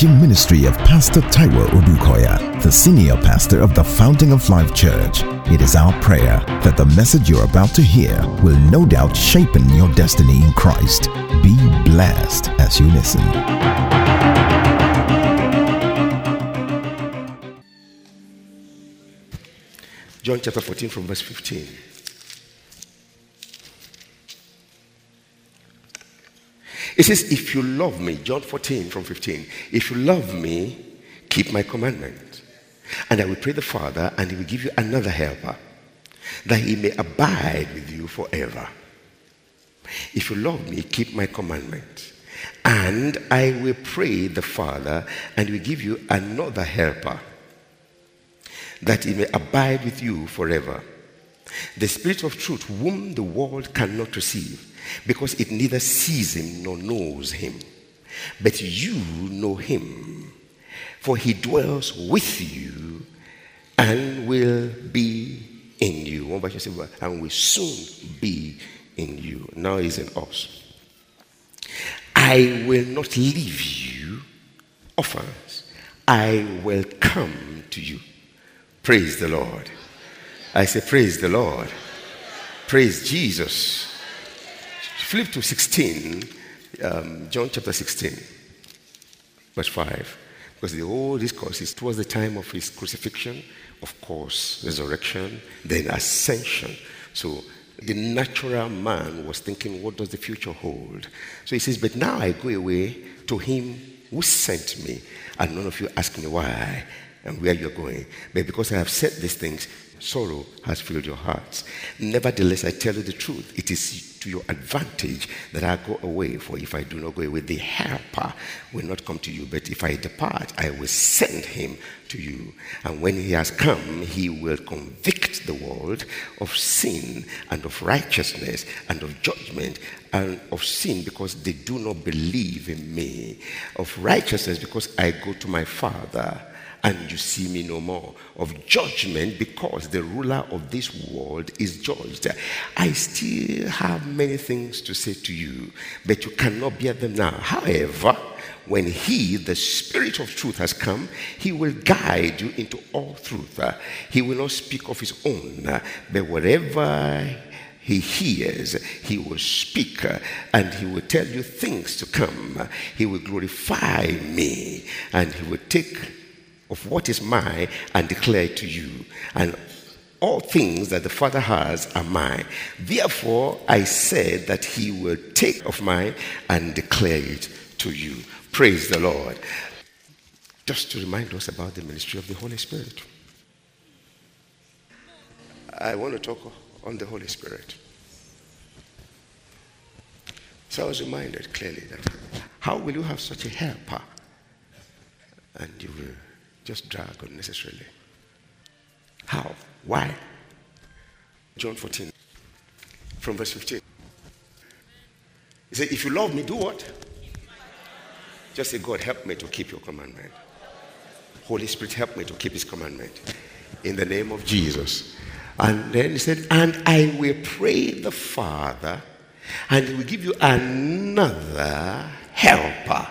teaching ministry of Pastor Taiwo Odukoya, the senior pastor of the Fountain of Life Church. It is our prayer that the message you're about to hear will no doubt shape your destiny in Christ. Be blessed as you listen. John chapter 14 from verse 15. It says, If you love me, John 14 from 15, if you love me, keep my commandment. And I will pray the Father, and he will give you another helper, that he may abide with you forever. If you love me, keep my commandment. And I will pray the Father, and he will give you another helper, that he may abide with you forever. The Spirit of truth, whom the world cannot receive because it neither sees him nor knows him. But you know him, for he dwells with you and will be in you. One version says, and will soon be in you. Now he's in us. I will not leave you orphans. I will come to you. Praise the Lord. I say, Praise the Lord. Praise Jesus. Flip to 16, um, John chapter 16, verse 5. Because the whole discourse is towards the time of his crucifixion, of course, resurrection, then ascension. So the natural man was thinking, what does the future hold? So he says, But now I go away to him who sent me, and none of you ask me why and where you're going. But because I have said these things, sorrow has filled your hearts. Nevertheless, I tell you the truth. It is to your advantage that I go away. For if I do not go away, the helper will not come to you. But if I depart, I will send him to you. And when he has come, he will convict the world of sin and of righteousness and of judgment and of sin because they do not believe in me, of righteousness because I go to my Father and you see me no more. Of judgment, because the ruler of this world is judged. I still have many things to say to you, but you cannot bear them now. However, when he, the Spirit of truth, has come, he will guide you into all truth. he will not speak of his own, but whatever he hears, he will speak and he will tell you things to come. He will glorify me and he will take of what is mine and declare it to you. And all things that the Father has are mine. Therefore, I said that he will take of mine and declare it to you. Praise the Lord. Just to remind us about the ministry of the Holy Spirit. I want to talk on the Holy Spirit. So I was reminded clearly that how will you have such a helper? And you will just drag unnecessarily. How? Why? John 14, from verse 15. He said, If you love me, do what? Just say, God, help me to keep your commandment. Holy Spirit, help me to keep his commandment. In the name of Jesus. And then he said, And I will pray the Father, and he will give you another helper.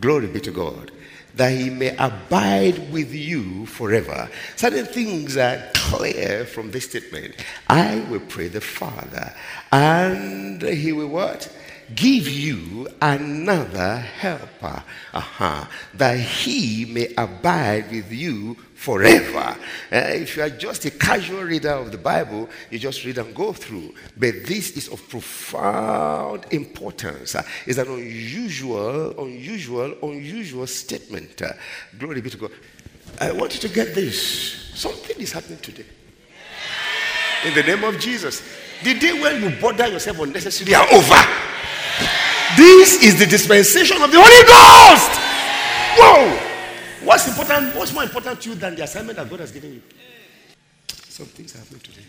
Glory be to God that he may abide with you forever. Certain things are clear from this statement. I will pray the Father, and he will what? give you another helper, uh-huh, that he may abide with you forever. Uh, if you are just a casual reader of the Bible, you just read and go through. But this is of profound importance. Uh, it's an unusual, unusual, unusual statement. Uh, glory be to God. I want you to get this. Something is happening today. In the name of Jesus. The day when you bother yourself unnecessarily are over. This is the dispensation of the Holy Ghost. Whoa! What's important? What's more important to you than the assignment that God has given you? Some things are happening today.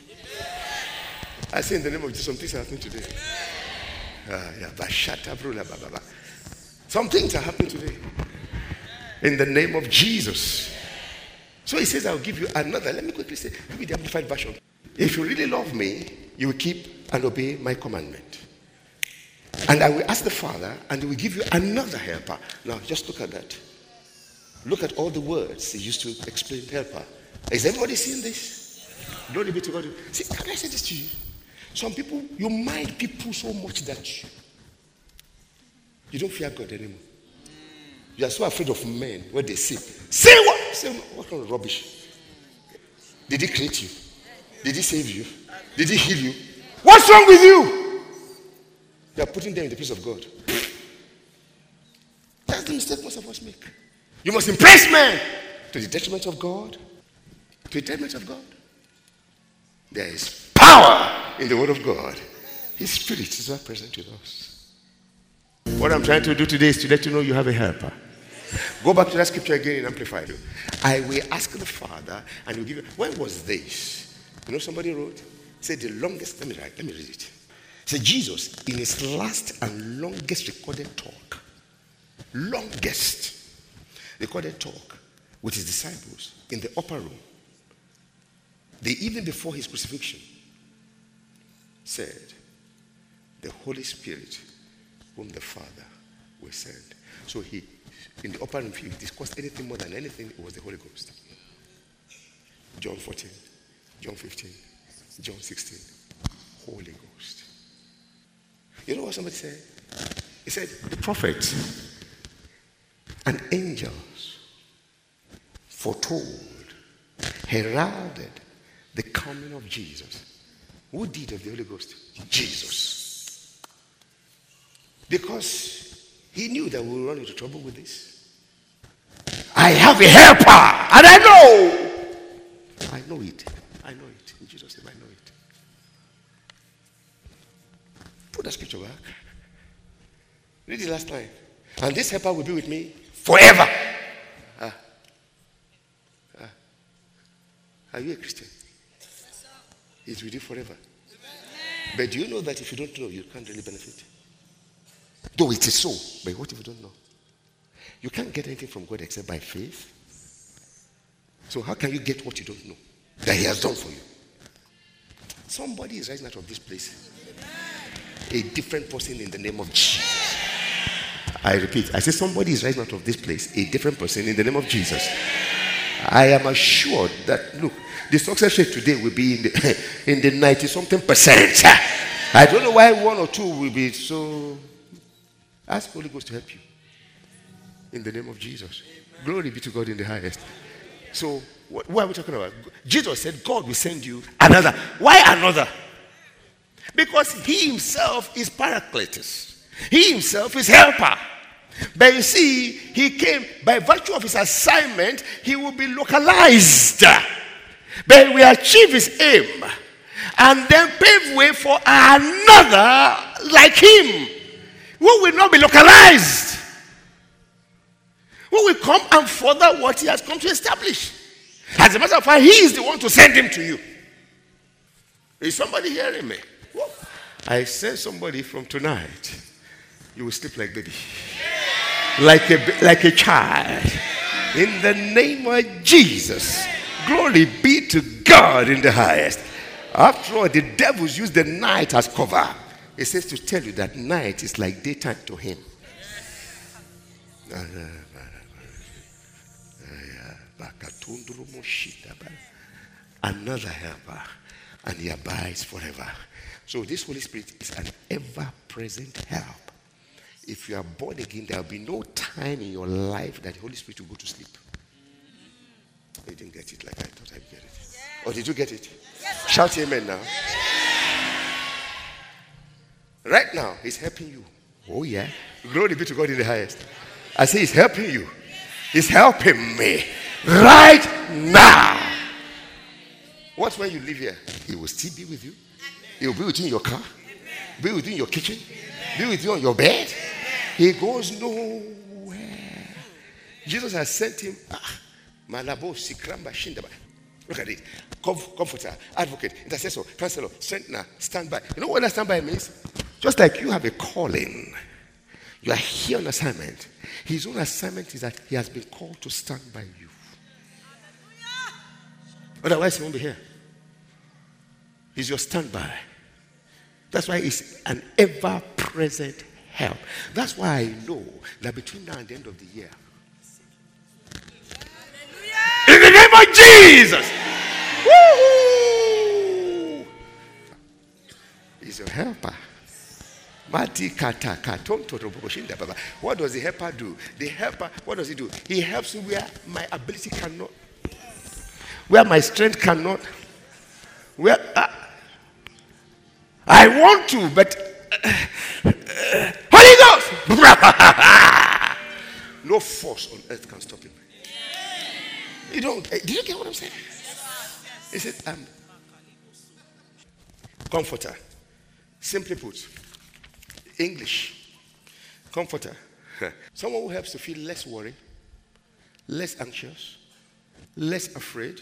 I say in the name of Jesus, some things are happening today. Ah, some things are happening today. In the name of Jesus. So he says, I'll give you another. Let me quickly say, give me the amplified version. If you really love me, you will keep and obey my commandment. And I will ask the Father, and he will give you another helper. Now, just look at that. Look at all the words he used to explain helper. Is everybody seeing this? Glory be to God. See, can I say this to you? Some people, you mind people so much that you, you don't fear God anymore. You are so afraid of men when they say, say what? Say what kind of rubbish? Did he create you? Did he save you? Did he heal you? What's wrong with you? You are putting them in the place of God. That's the mistake most of us make. You must impress men to the detriment of God. To the detriment of God. There is power in the Word of God. His Spirit is not present with us. What I'm trying to do today is to let you know you have a helper. Go back to that scripture again and amplify it. I will ask the Father and he will give you. When was this? You know, somebody wrote, said the longest. Let me write, let me read it. Say Jesus, in his last and longest recorded talk, longest recorded talk with his disciples in the upper room, the evening before his crucifixion, said, The Holy Spirit, whom the Father will send. So he, in the upper room, he discussed anything more than anything, it was the Holy Ghost. John 14, John 15, John 16, Holy Ghost. You know what somebody said? He said, The prophets and angels foretold, heralded the coming of Jesus. Who did of the Holy Ghost? Jesus. Because he knew that we would run into trouble with this. I have a helper, and I know. I know it. I know it. In Jesus' name, I know it. Put that scripture back. Read it last time. And this helper will be with me forever. Ah. Ah. Are you a Christian? He's with you forever. But do you know that if you don't know, you can't really benefit? Though it is so, but what if you don't know? You can't get anything from God except by faith. So how can you get what you don't know that He has done for you? Somebody is rising out of this place. A different person in the name of Jesus. I repeat, I say somebody is rising out of this place, a different person in the name of Jesus. I am assured that, look, the success rate today will be in the, in the 90 something percent. I don't know why one or two will be so. Ask Holy Ghost to help you. In the name of Jesus. Glory be to God in the highest. So, what, what are we talking about? Jesus said, God will send you another. Why another? Because he himself is Paracletus, he himself is helper. But you see, he came by virtue of his assignment, he will be localized. But we achieve his aim and then pave way for another like him who will not be localized, who will come and further what he has come to establish. As a matter of fact, he is the one to send him to you. Is somebody hearing me? I send somebody from tonight. You will sleep like baby like a, like a child. In the name of Jesus. Glory be to God in the highest. After all, the devils use the night as cover. It says to tell you that night is like daytime to him. Another helper, and he abides forever. So, this Holy Spirit is an ever present help if you are born again, there will be no time in your life that the Holy Spirit will go to sleep. You didn't get it like I thought I'd get it. Yes. Or did you get it? Yes. Shout amen now. Right now, He's helping you. Oh, yeah. Glory be to God in the highest. I say He's helping you. He's helping me right now. What when you live here? He will still be with you. He will be with you in your car, be with you in your kitchen, be with you on your bed. He goes nowhere. Jesus has sent him. Ah, Malabo, Sikramba, Shindaba. Look at it. Comforter, advocate, intercessor, counselor, strengthener, standby. You know what that standby means? Just like you have a calling, you are here on assignment. His own assignment is that he has been called to stand by you. Otherwise, he won't be here. He's your standby. That's why he's an ever present help. That's why I know that between now and the end of the year, in the name of Jesus. Woo! He's your helper. What does the helper do? The helper, what does he do? He helps me where my ability cannot, where my strength cannot, where uh, I want to, but uh, uh! no force on earth can stop him. You don't, eh, did you get what I'm saying? He said, um, comforter. Simply put, English, comforter. Someone who helps to feel less worried, less anxious, less afraid,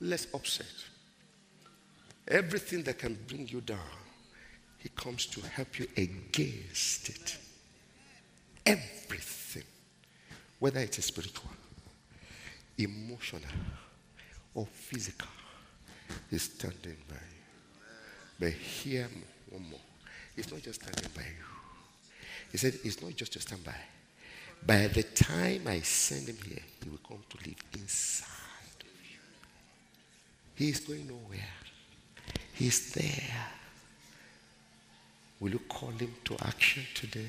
less upset. Everything that can bring you down, he comes to help you against it. Everything, whether it is spiritual, emotional, or physical, he's standing by you. But hear one more. It's not just standing by you. He said, It's not just to stand by. By the time I send him here, he will come to live inside of you. He is going nowhere. He's there. Will you call him to action today?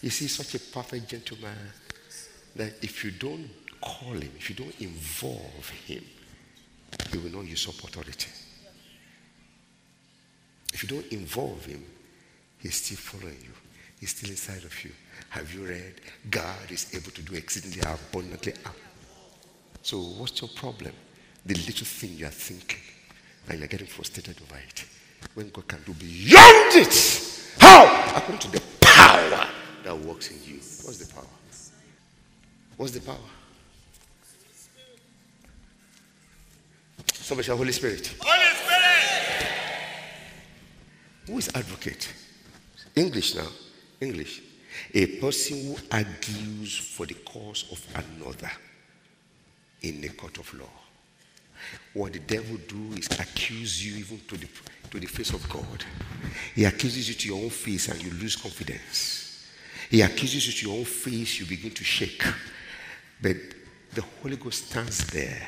You see, such a perfect gentleman that if you don't call him, if you don't involve him, he will not usurp authority. If you don't involve him, he's still following you. He's still inside of you. Have you read? God is able to do exceedingly abundantly. So, what's your problem? The little thing you are thinking, and you're getting frustrated over it. When God can do beyond it. How? According to the power that works in you. What's the power? What's the power? Somebody say Holy Spirit. Holy Spirit. Who is advocate? English now. English. A person who argues for the cause of another in a court of law. What the devil do is accuse you even to the, to the face of God. He accuses you to your own face and you lose confidence. He accuses you to your own face, you begin to shake. But the Holy Ghost stands there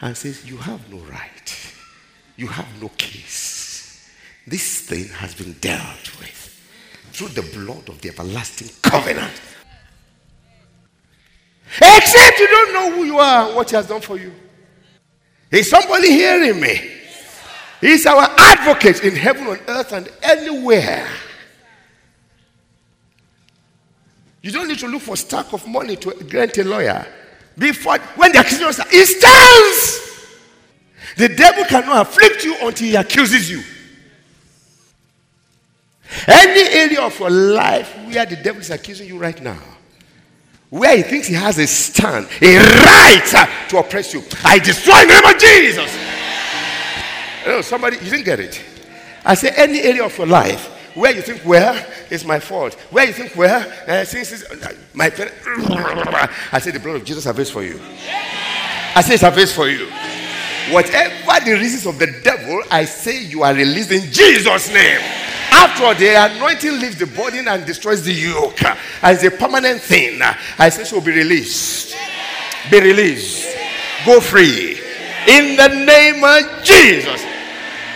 and says, You have no right. You have no case. This thing has been dealt with through the blood of the everlasting covenant. Except you don't know who you are and what He has done for you. Is somebody hearing me? He's our advocate in heaven, on earth, and anywhere. You don't need to look for stack of money to grant a lawyer. Before, when the accusation starts, he stands. The devil cannot afflict you until he accuses you. Any area of your life where the devil is accusing you right now, where he thinks he has a stand, a right to oppress you, I destroy in the name of Jesus. Oh, somebody, you didn't get it. I say any area of your life where you think, well, it's my fault. Where you think, well, uh, since it's, uh, my I say the blood of Jesus avails for you. I say it avails for you. Whatever the reasons of the devil, I say you are released in Jesus' name. After all, the anointing leaves the body and destroys the yoke. As a permanent thing, I say so be released. Be released. Go free. In the name of Jesus.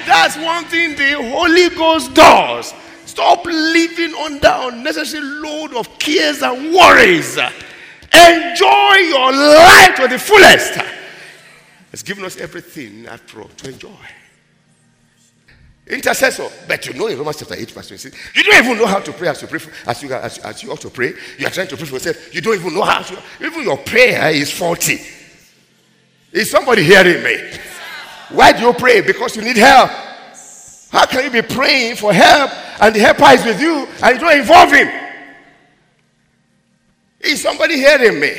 That's one thing the Holy Ghost does. Stop living under unnecessary load of cares and worries. Enjoy your life to the fullest. It's given us everything after all to enjoy. Intercessor, but you know in Romans chapter 8, verse 26, you don't even know how to pray as you pray for, as you as, as you ought to pray. You are trying to pray for yourself. You don't even know how to. Even your prayer is faulty. Is somebody hearing me? Why do you pray? Because you need help. How can you be praying for help and the helper is with you and you don't involve him? Is somebody hearing me?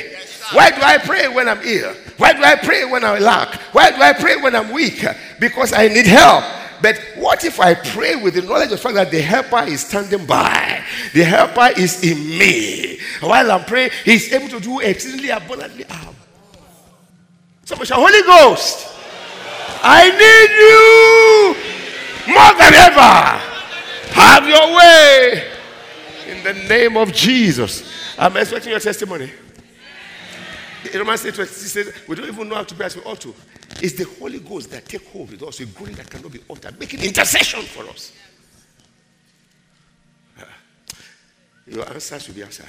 Why do I pray when I'm ill? Why do I pray when I lack? Why do I pray when I'm weak? Because I need help. But what if I pray with the knowledge of the fact that the helper is standing by? The helper is in me. While I'm praying, he's able to do exceedingly abundantly. Ah. Somebody shout, Holy Ghost, I need you more than ever. Have your way in the name of Jesus. I'm expecting your testimony. The Romans 8 says, we don't even know how to pray as we ought to. It's the Holy Ghost that take hold with us, a groaning that cannot be uttered, making intercession for us. Uh, your answers will be answered.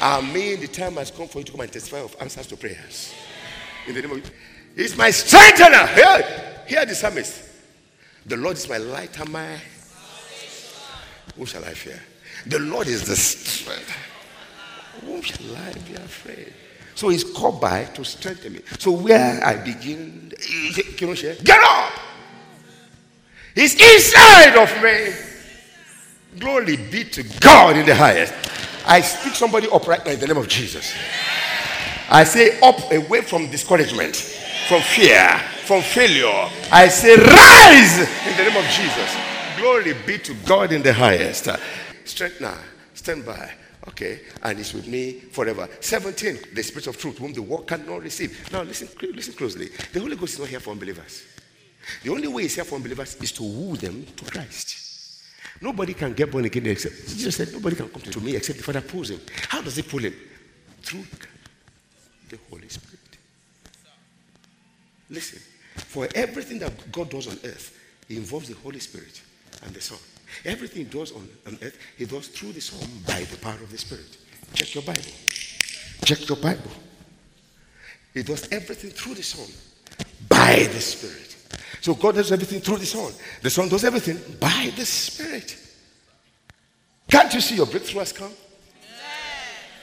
I mean, the time has come for you to come and testify of answers to prayers. In the name of He's my strengthener. Hear, hear the psalmist. The Lord is my light and my. Who shall I fear? The Lord is the strength. Whom shall I be afraid? So he's called by to strengthen me. So where I begin, get up! He's inside of me. Glory be to God in the highest. I speak somebody up right now in the name of Jesus. I say up away from discouragement, from fear, from failure. I say rise in the name of Jesus. Glory be to God in the highest. Strength now. Stand by. Okay, and it's with me forever. 17, the Spirit of truth, whom the world cannot receive. Now, listen, listen closely. The Holy Ghost is not here for unbelievers. The only way he's here for unbelievers is to woo them to Christ. Nobody can get born again except, Jesus said, nobody can come to me except the Father pulls him. How does he pull him? Through the Holy Spirit. Listen, for everything that God does on earth, involves the Holy Spirit and the Son. Everything he does on, on earth, he does through the Son by the power of the Spirit. Check your Bible. Check your Bible. He does everything through the Son by the Spirit. So God does everything through the Son. The Son does everything by the Spirit. Can't you see your breakthrough has come?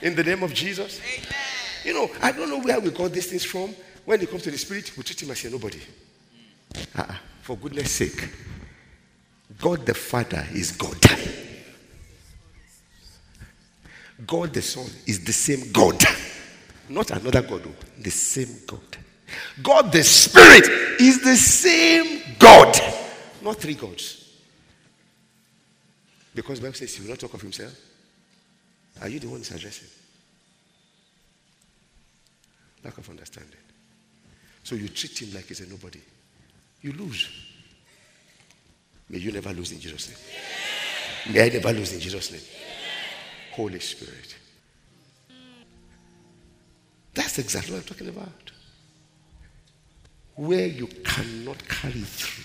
In the name of Jesus? Amen. You know, I don't know where we got these things from. When it comes to the Spirit, we treat him as a nobody. Uh-uh. For goodness sake. God the Father is God. God the Son is the same God. Not another God, oh, the same God. God the Spirit is the same God. Not three gods. Because Bible says he will not talk of himself. Are you the one addressing? Lack of understanding. So you treat him like he's a nobody. You lose. May you never lose in Jesus' name. May I never lose in Jesus' name. Holy Spirit. That's exactly what I'm talking about. Where you cannot carry through.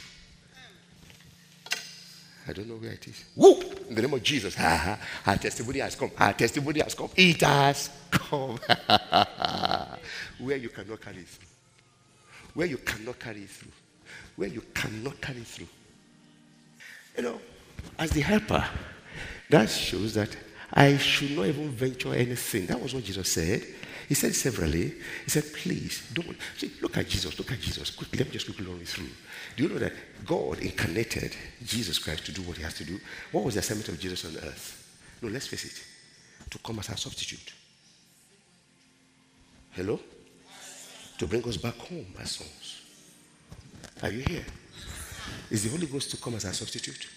I don't know where it is. Whoop! In the name of Jesus. Our testimony has come. Our testimony has come. It has come. where you cannot carry through. Where you cannot carry through. Where you cannot carry through. You know, as the helper, that shows that I should not even venture anything. That was what Jesus said. He said severally, He said, please don't. See, look at Jesus. Look at Jesus. Let me just quickly run you through. Do you know that God incarnated Jesus Christ to do what he has to do? What was the assignment of Jesus on earth? No, let's face it. To come as our substitute. Hello? To bring us back home as sons. Are you here? Is the Holy Ghost to come as our substitute?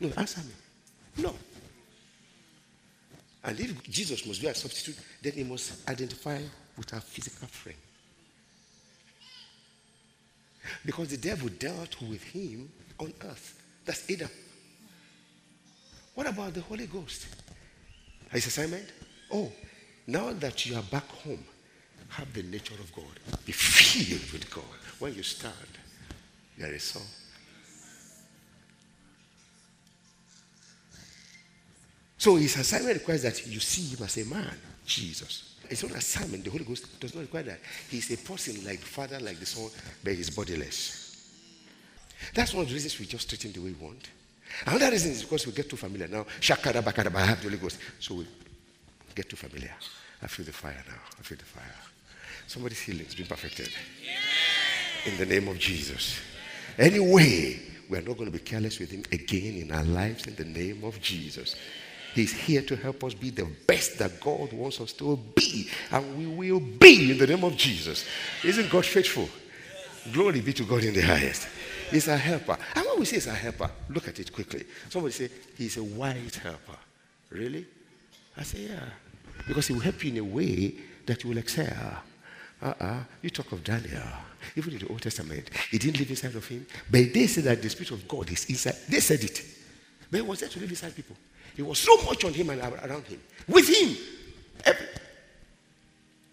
No, answer me. No. And if Jesus must be our substitute, then he must identify with our physical frame. Because the devil dealt with him on earth. That's Adam. What about the Holy Ghost? His assignment? Oh, now that you are back home, have the nature of God. Be filled with God. When you stand, you are a. So his assignment requires that you see him as a man, Jesus. It's not assignment. The Holy Ghost does not require that. He's a person like the Father, like the Son, but he's bodiless. That's one of the reasons we just treat him the way we want. Another reason is because we get too familiar now. Shakara bakara, I have the Holy Ghost. So we get too familiar. I feel the fire now. I feel the fire. Somebody's healing has been perfected. In the name of Jesus. Anyway, we are not going to be careless with him again in our lives in the name of Jesus. He's here to help us be the best that God wants us to be. And we will be in the name of Jesus. Isn't God faithful? Glory be to God in the highest. He's a helper. And when we say he's a helper, look at it quickly. Somebody say, he's a wise helper. Really? I say, yeah. Because he will help you in a way that you will excel. Uh-uh. You talk of Daniel. Even in the Old Testament, he didn't live inside of him. But they said that the Spirit of God is inside. They said it. But he was there to live inside people. It was so much on him and around him. With him. Every.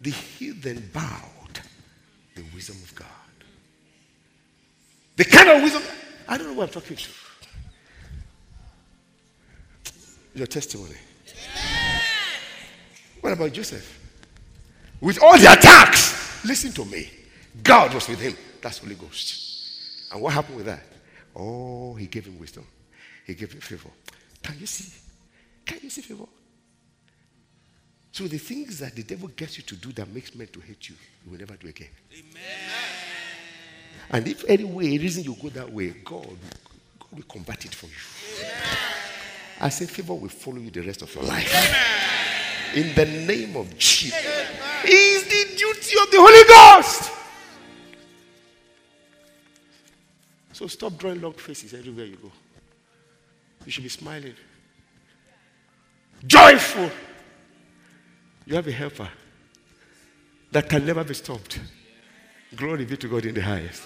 the heathen bowed the wisdom of God. The kind of wisdom, I don't know what I'm talking to. Your testimony. What about Joseph? With all the attacks, listen to me. God was with him. That's Holy Ghost. And what happened with that? Oh, he gave him wisdom. He gave him favor. Can you see? Can you see favor? So the things that the devil gets you to do that makes men to hate you, you will never do again. Amen. And if any way, reason you go that way, God, God will convert it for you. Amen. I say favor will follow you the rest of your life. Amen. In the name of Jesus. It is the duty of the Holy Ghost. So stop drawing long faces everywhere you go. You should be smiling. Joyful. You have a helper that can never be stopped. Glory be to God in the highest.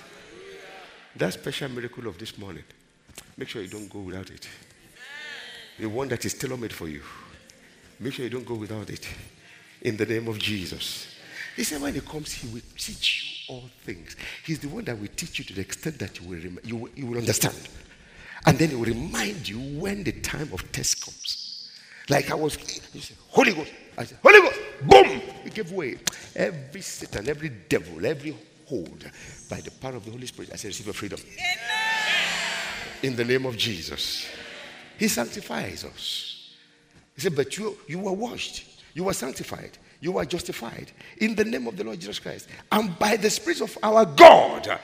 That special miracle of this morning, make sure you don't go without it. The one that is tailor made for you, make sure you don't go without it. In the name of Jesus. He said, when he comes, he will teach you all things. He's the one that will teach you to the extent that you will, rem- you, will, you will understand. And then he will remind you when the time of test comes. Like I was, he said, Holy Ghost, I said, Holy Ghost, boom! He gave way. Every Satan, every devil, every hold by the power of the Holy Spirit, I said, receive your freedom. In the name of Jesus. He sanctifies us. He said, but you, you were washed. You were sanctified. You were justified in the name of the Lord Jesus Christ. And by the Spirit of our God.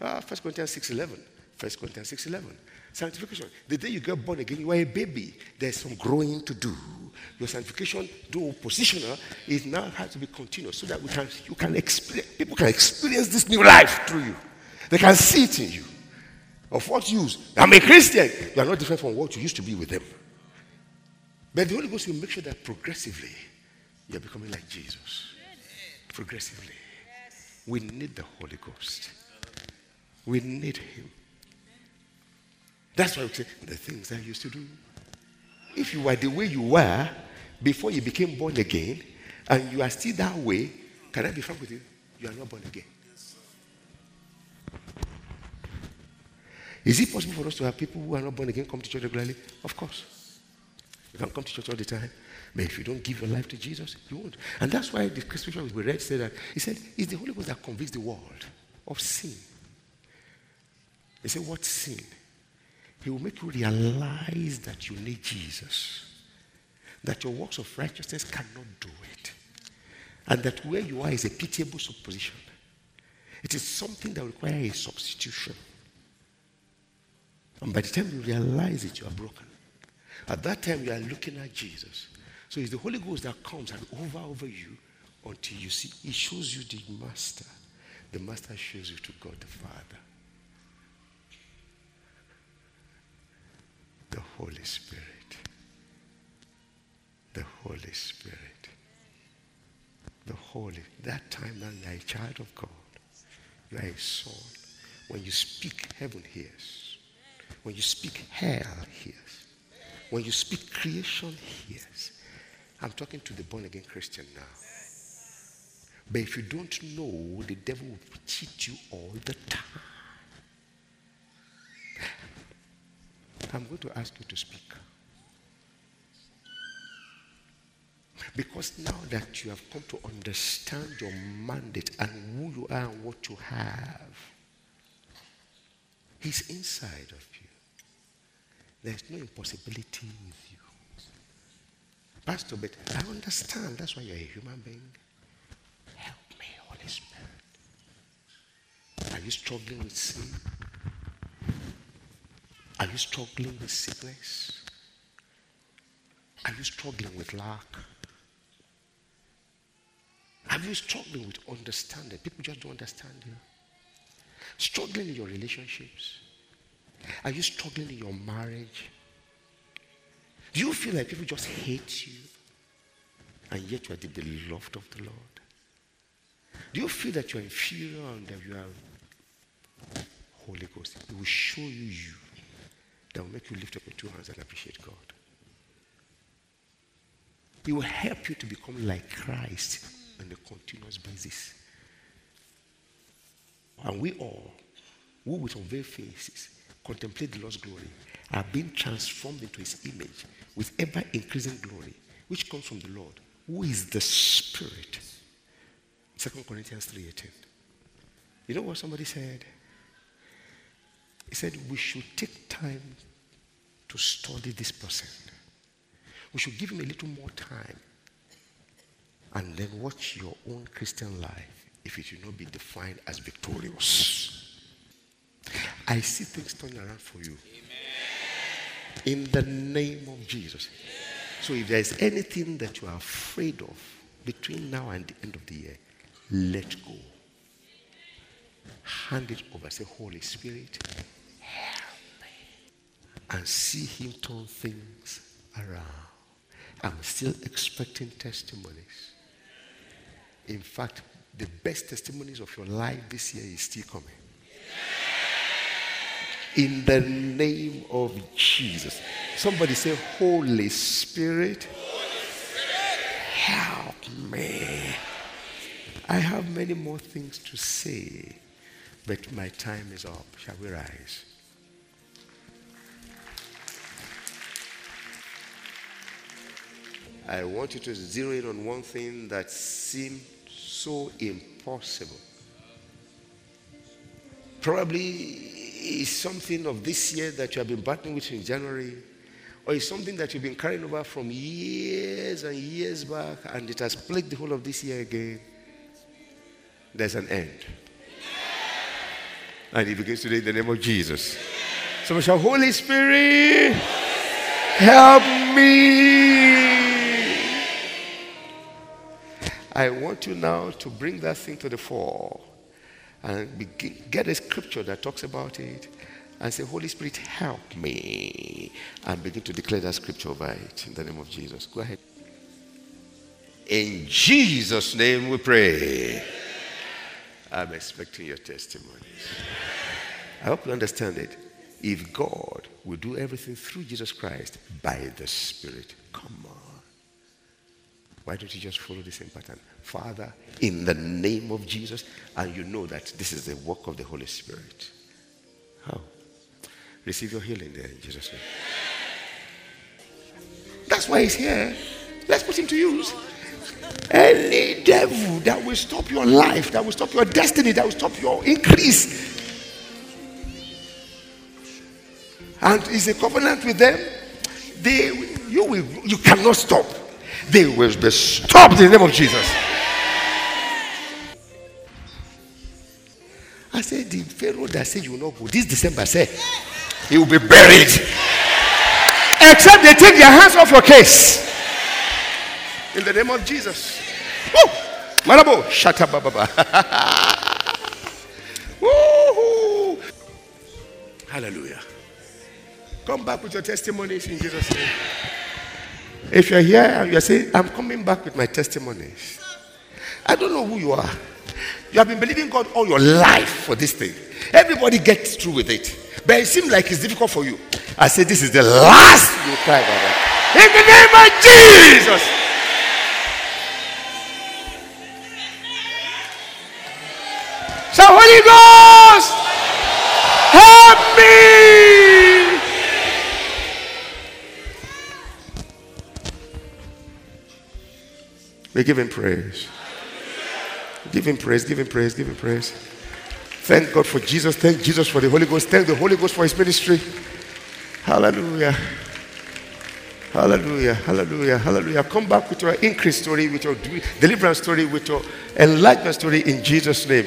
Uh, 1 Corinthians 6 11. 1 Corinthians 6 11. Sanctification. The day you get born again, you are a baby. There's some growing to do. Your sanctification, though positional, is now has to be continuous so that we can you can experience people can experience this new life through you. They can see it in you. Of what use? I'm a Christian. You are not different from what you used to be with them. But the Holy Ghost will make sure that progressively you are becoming like Jesus. Progressively. We need the Holy Ghost. We need Him. That's why we say the things I used to do. If you were the way you were before you became born again, and you are still that way, can I be frank with you? You are not born again. Is it possible for us to have people who are not born again come to church regularly? Of course. You can come to church all the time. But if you don't give your life to Jesus, you won't. And that's why the scripture we read said that he said, It's the Holy Ghost that convicts the world of sin. He said, What sin? He will make you realize that you need Jesus, that your works of righteousness cannot do it, and that where you are is a pitiable supposition. It is something that requires a substitution. And by the time you realize it, you are broken. At that time, you are looking at Jesus. So it's the Holy Ghost that comes and over over you until you see. He shows you the Master. The Master shows you to God the Father. the Holy Spirit. The Holy Spirit. The Holy. That time now you are a child of God. You are a son. When you speak, heaven hears. When you speak, hell hears. When you speak, creation hears. I'm talking to the born again Christian now. But if you don't know, the devil will cheat you all the time. I'm going to ask you to speak. Because now that you have come to understand your mandate and who you are and what you have, He's inside of you. There's no impossibility with you. Pastor, but I understand. That's why you're a human being. Help me, Holy Spirit. Are you struggling with sin? Are you struggling with sickness? Are you struggling with lack? Are you struggling with understanding? People just don't understand you. Struggling in your relationships? Are you struggling in your marriage? Do you feel like people just hate you and yet you are the beloved of the Lord? Do you feel that you are inferior and that you are Holy Ghost? It will show you you that will make you lift up your two hands and appreciate God. It will help you to become like Christ on a continuous basis. And we all, who with unveiled faces contemplate the Lord's glory, are being transformed into his image with ever increasing glory, which comes from the Lord, who is the Spirit. 2 Corinthians 3:18. You know what somebody said? He said we should take time to study this person. We should give him a little more time and then watch your own Christian life if it will not be defined as victorious. I see things turning around for you. In the name of Jesus. So if there is anything that you are afraid of between now and the end of the year, let go. Hand it over. Say, Holy Spirit. And see Him turn things around. I'm still expecting testimonies. In fact, the best testimonies of your life this year is still coming. In the name of Jesus. Somebody say, Holy Spirit, help me. I have many more things to say, but my time is up. Shall we rise? I want you to zero in on one thing that seemed so impossible. Probably it's something of this year that you have been battling with in January, or it's something that you've been carrying over from years and years back, and it has plagued the whole of this year again. There's an end. And it begins today in the name of Jesus. So, shall Holy Spirit help me. I want you now to bring that thing to the fore and begin, get a scripture that talks about it and say, Holy Spirit, help me. And begin to declare that scripture over it in the name of Jesus. Go ahead. In Jesus' name we pray. I'm expecting your testimonies. I hope you understand it. If God will do everything through Jesus Christ by the Spirit, come on. Why don't you just follow the same pattern? Father, in the name of Jesus, and you know that this is the work of the Holy Spirit. How? Receive your healing there in Jesus' name. That's why he's here. Let's put him to use. Any devil that will stop your life, that will stop your destiny, that will stop your increase. And is a covenant with them. They you will you cannot stop they will be stopped in the name of Jesus. I said, the Pharaoh that said you will not go this December, say he will be buried. Except they take their hands off your case. In the name of Jesus. Woo! Marabo, shata baba. Woo! Hallelujah. Come back with your testimonies in Jesus' name. If you're here and you're saying, I'm coming back with my testimonies, I don't know who you are. You have been believing God all your life for this thing. Everybody gets through with it. But it seems like it's difficult for you. I say, This is the last you cry about that. In the name of Jesus. So, Holy Ghost, help me. We give him praise. Give him praise, give him praise, give him praise. Thank God for Jesus. Thank Jesus for the Holy Ghost. Thank the Holy Ghost for his ministry. Hallelujah. Hallelujah. Hallelujah. Hallelujah. Come back with your increase story, with your deliverance story, with your enlightenment story in Jesus' name.